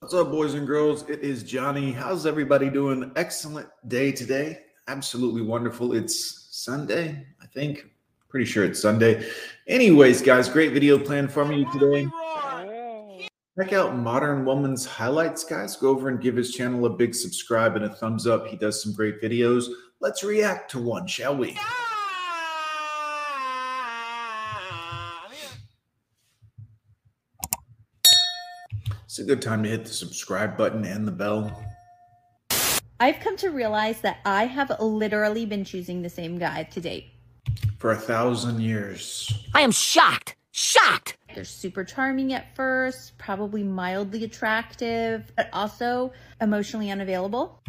What's up, boys and girls? It is Johnny. How's everybody doing? Excellent day today. Absolutely wonderful. It's Sunday, I think. Pretty sure it's Sunday. Anyways, guys, great video planned for me today. Check out Modern Woman's highlights, guys. Go over and give his channel a big subscribe and a thumbs up. He does some great videos. Let's react to one, shall we? It's a good time to hit the subscribe button and the bell. I've come to realize that I have literally been choosing the same guy to date. For a thousand years. I am shocked. Shocked. They're super charming at first, probably mildly attractive, but also emotionally unavailable.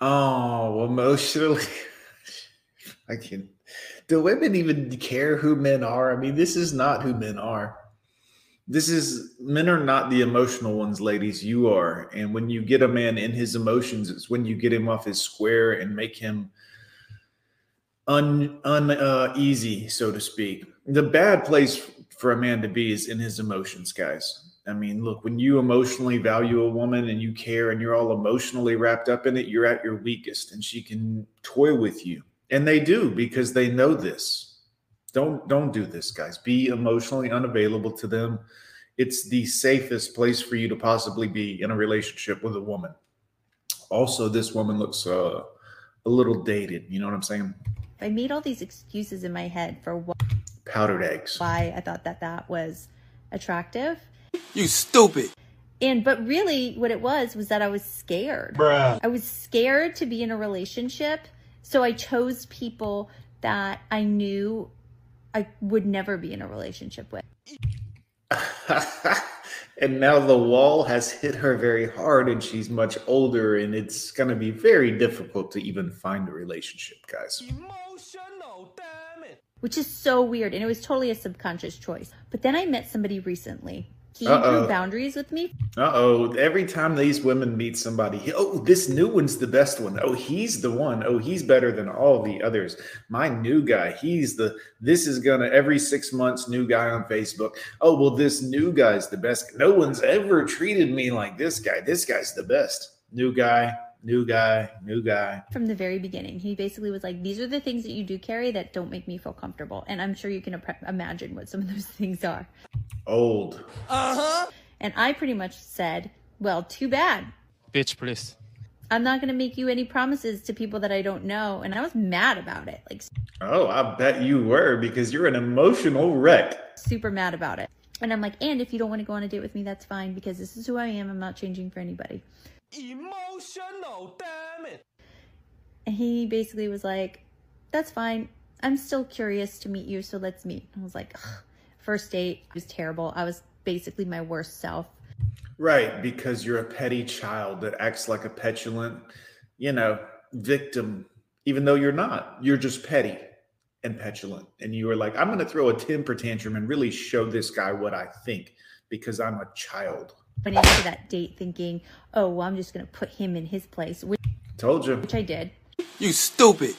Oh, emotionally. I can. Do women even care who men are? I mean, this is not who men are this is men are not the emotional ones ladies you are. And when you get a man in his emotions it's when you get him off his square and make him un uneasy uh, so to speak. The bad place for a man to be is in his emotions guys. I mean look when you emotionally value a woman and you care and you're all emotionally wrapped up in it you're at your weakest and she can toy with you. And they do because they know this don't don't do this guys. Be emotionally unavailable to them. It's the safest place for you to possibly be in a relationship with a woman. Also this woman looks uh, a little dated you know what i'm saying? I made all these excuses in my head for what powdered eggs. why i thought that that was attractive. You stupid. And but really what it was was that i was scared. Bruh. i was scared to be in a relationship so i chose people that i knew I would never be in a relationship with. and now the wall has hit her very hard and she's much older and it's going to be very difficult to even find a relationship guys. Emotional damn it which is so weird and it was totally a subconscious choice. But then i met somebody recently he Uh-oh. drew boundaries with me. Uh oh. Every time these women meet somebody, oh, this new one's the best one. Oh, he's the one. Oh, he's better than all the others. My new guy, he's the, this is gonna, every six months, new guy on Facebook. Oh, well, this new guy's the best. No one's ever treated me like this guy. This guy's the best. New guy, new guy, new guy. From the very beginning, he basically was like, These are the things that you do carry that don't make me feel comfortable. And I'm sure you can imagine what some of those things are. Old. Uh huh. And I pretty much said, Well, too bad. Bitch, please. I'm not going to make you any promises to people that I don't know. And I was mad about it. Like, oh, I bet you were because you're an emotional wreck. Super mad about it. And I'm like, and if you don't want to go on a date with me, that's fine because this is who I am. I'm not changing for anybody. Emotional, damn it. And he basically was like, that's fine. I'm still curious to meet you, so let's meet. I was like, Ugh. first date was terrible. I was basically my worst self. Right, because you're a petty child that acts like a petulant, you know, victim, even though you're not. You're just petty and petulant. And you were like, I'm going to throw a temper tantrum and really show this guy what I think because I'm a child went into that date thinking, oh, well, I'm just going to put him in his place. Which, Told you. Which I did. You stupid.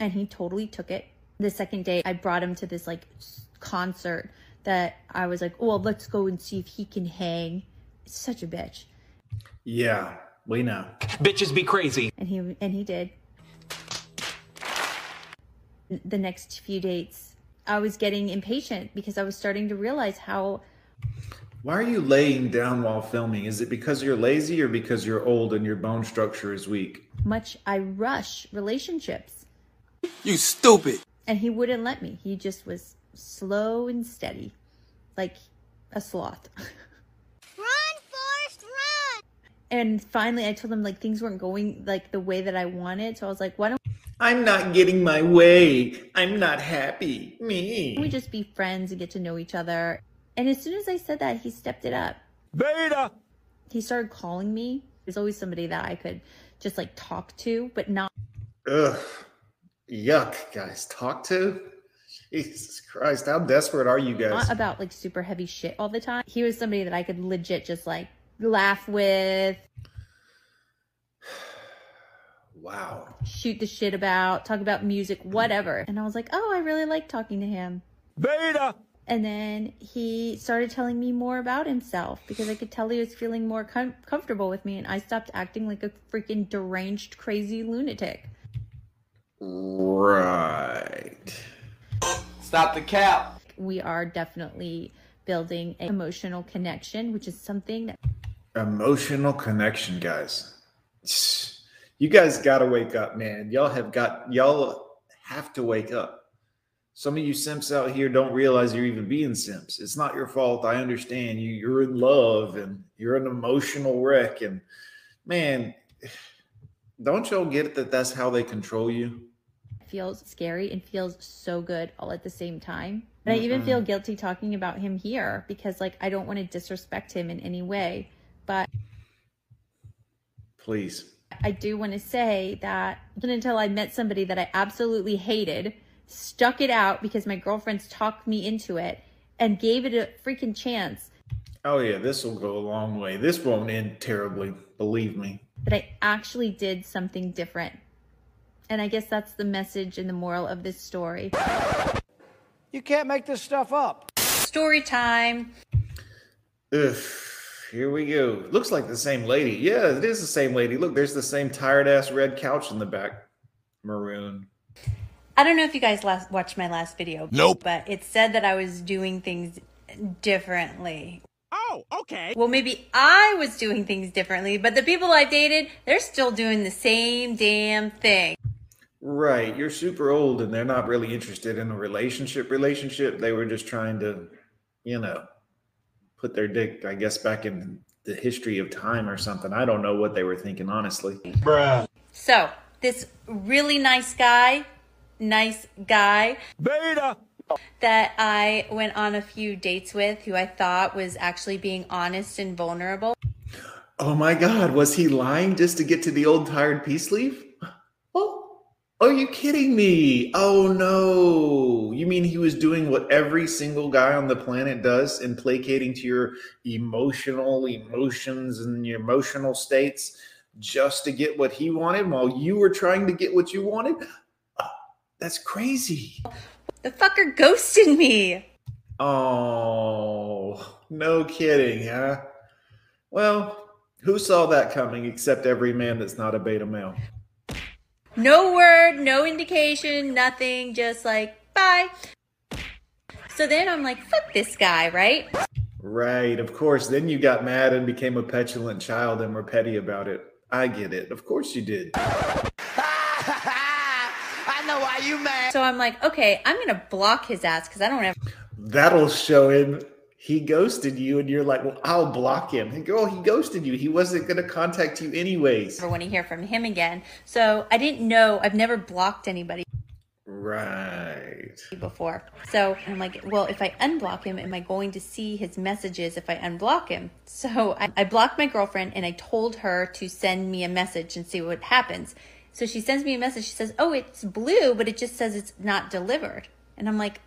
And he totally took it. The second day, I brought him to this like concert that I was like, oh, well, let's go and see if he can hang. It's such a bitch. Yeah, we know. Bitches be crazy. And he and he did. The next few dates, I was getting impatient because I was starting to realize how why are you laying down while filming? Is it because you're lazy or because you're old and your bone structure is weak? Much I rush relationships. You stupid. And he wouldn't let me. He just was slow and steady, like a sloth. Run, Forrest, run! And finally, I told him like things weren't going like the way that I wanted. So I was like, why don't I'm not getting my way. I'm not happy. Me. We just be friends and get to know each other. And as soon as I said that, he stepped it up. Beta! He started calling me. There's always somebody that I could just like talk to, but not. Ugh. Yuck, guys. Talk to? Jesus Christ. How desperate are you guys? Not about like super heavy shit all the time. He was somebody that I could legit just like laugh with. Wow. Shoot the shit about, talk about music, whatever. And I was like, oh, I really like talking to him. Beta! And then he started telling me more about himself because I could tell he was feeling more com- comfortable with me, and I stopped acting like a freaking deranged, crazy lunatic. Right. Stop the cap. We are definitely building an emotional connection, which is something that Emotional connection, guys. You guys got to wake up, man. Y'all have got, y'all have to wake up. Some of you simps out here don't realize you're even being simps. It's not your fault. I understand you. You're in love and you're an emotional wreck. And man, don't y'all get it that that's how they control you? feels scary and feels so good all at the same time. And I even feel guilty talking about him here because, like, I don't want to disrespect him in any way. But Please. I do want to say that until I met somebody that I absolutely hated, stuck it out because my girlfriends talked me into it, and gave it a freaking chance, Oh, yeah, this will go a long way. This won't end terribly. Believe me. that I actually did something different. And I guess that's the message and the moral of this story. You can't make this stuff up. Story time. Ugh, here we go. Looks like the same lady. Yeah, it is the same lady. Look, there's the same tired ass red couch in the back. Maroon. I don't know if you guys last watched my last video. Nope. But it said that I was doing things differently. Oh, okay. Well, maybe I was doing things differently, but the people I've dated, they're still doing the same damn thing. Right. You're super old and they're not really interested in a relationship relationship. They were just trying to, you know, put their dick, I guess, back in the history of time or something. I don't know what they were thinking, honestly. Bruh. So, this really nice guy, nice guy Beta. that I went on a few dates with who I thought was actually being honest and vulnerable. Oh my God. Was he lying just to get to the old tired peace leaf? Oh, are you kidding me? Oh no. You mean he was doing what every single guy on the planet does in placating to your emotional emotions and your emotional states just to get what he wanted while you were trying to get what you wanted? That's crazy. The fucker ghosted me. Oh, no kidding, huh? Well, who saw that coming except every man that's not a beta male? No word, no indication, nothing, just like, bye. So then I'm like, fuck this guy, right? Right, of course. Then you got mad and became a petulant child and were petty about it. I get it. Of course you did. I know why you mad. So I'm like, okay, I'm gonna block his ass because I don't ever That'll show him he ghosted you, and you're like, well, I'll block him. And girl, he ghosted you. He wasn't going to contact you anyways. Never want to hear from him again. So I didn't know, I've never blocked anybody Right. before. So I'm like, well, if I unblock him, am I going to see his messages if I unblock him? So I, I blocked my girlfriend and I told her to send me a message and see what happens. So she sends me a message. She says, oh, it's blue, but it just says it's not delivered. And I'm like,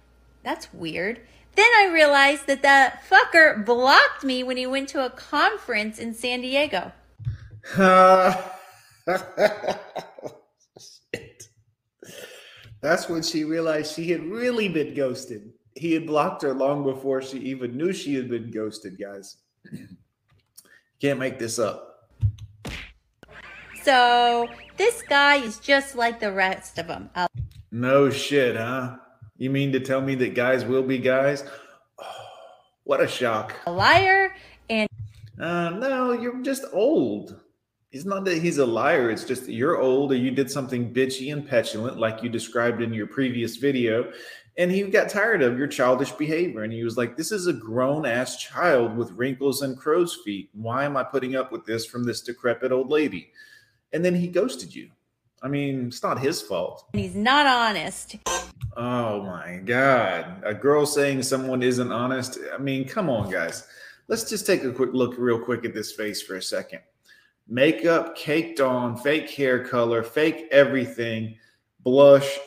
that's weird. Then I realized that that fucker blocked me when he went to a conference in San Diego. Shit. That's when she realized she had really been ghosted. He had blocked her long before she even knew she had been ghosted, guys. Can't make this up. So this guy is just like the rest of them. A No shit, huh? You mean to tell me that guys will be guys? Oh, what a shock. A liar and Uh, no, you're just old. It's not that he's a liar. It's just that you're old or you did something bitchy and petulant, like you described in your previous video. And he got tired of your childish behavior. And he was like, This is a grown ass child with wrinkles and crow's feet. Why am I putting up with this from this decrepit old lady? And then he ghosted you. I mean, it's not his fault. he's not honest. Oh my God. A girl saying someone isn't honest. I mean, come on, guys. Let's just take a quick look, real quick, at this face for a second. Makeup caked on, fake hair color, fake everything, blush,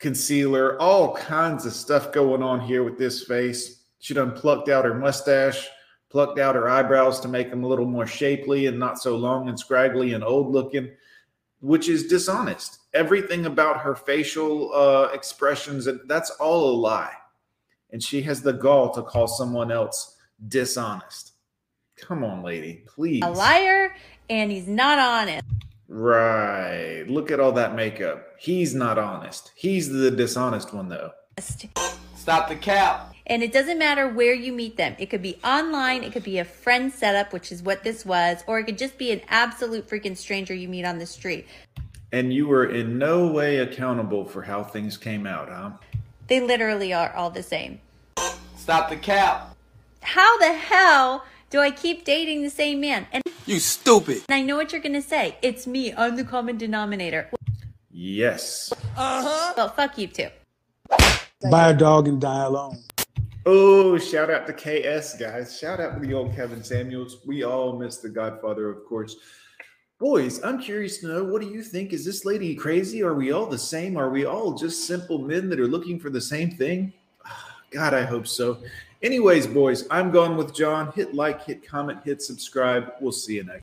concealer, all kinds of stuff going on here with this face. She done plucked out her mustache, plucked out her eyebrows to make them a little more shapely and not so long and scraggly and old looking which is dishonest. Everything about her facial uh, expressions, and that's all a lie. and she has the gall to call someone else dishonest. Come on, lady, please. A liar, and he's not honest. Right. Look at all that makeup. He's not honest. He's the dishonest one, though. Stop the cap. And it doesn't matter where you meet them. It could be online, it could be a friend setup, which is what this was, or it could just be an absolute freaking stranger you meet on the street. And you were in no way accountable for how things came out, huh? They literally are all the same. Stop the cap. How the hell do I keep dating the same man? And You stupid. And I know what you're going to say. It's me. I'm the common denominator. Yes. Uh huh. Well, fuck you too. Buy a dog and die alone. Oh, shout out to KS, guys. Shout out to the old Kevin Samuels. We all miss the Godfather, of course. Boys, I'm curious to know what do you think? Is this lady crazy? Are we all the same? Are we all just simple men that are looking for the same thing? God, I hope so. Anyways, boys, I'm going with John. Hit like, hit comment, hit subscribe. We'll see you next.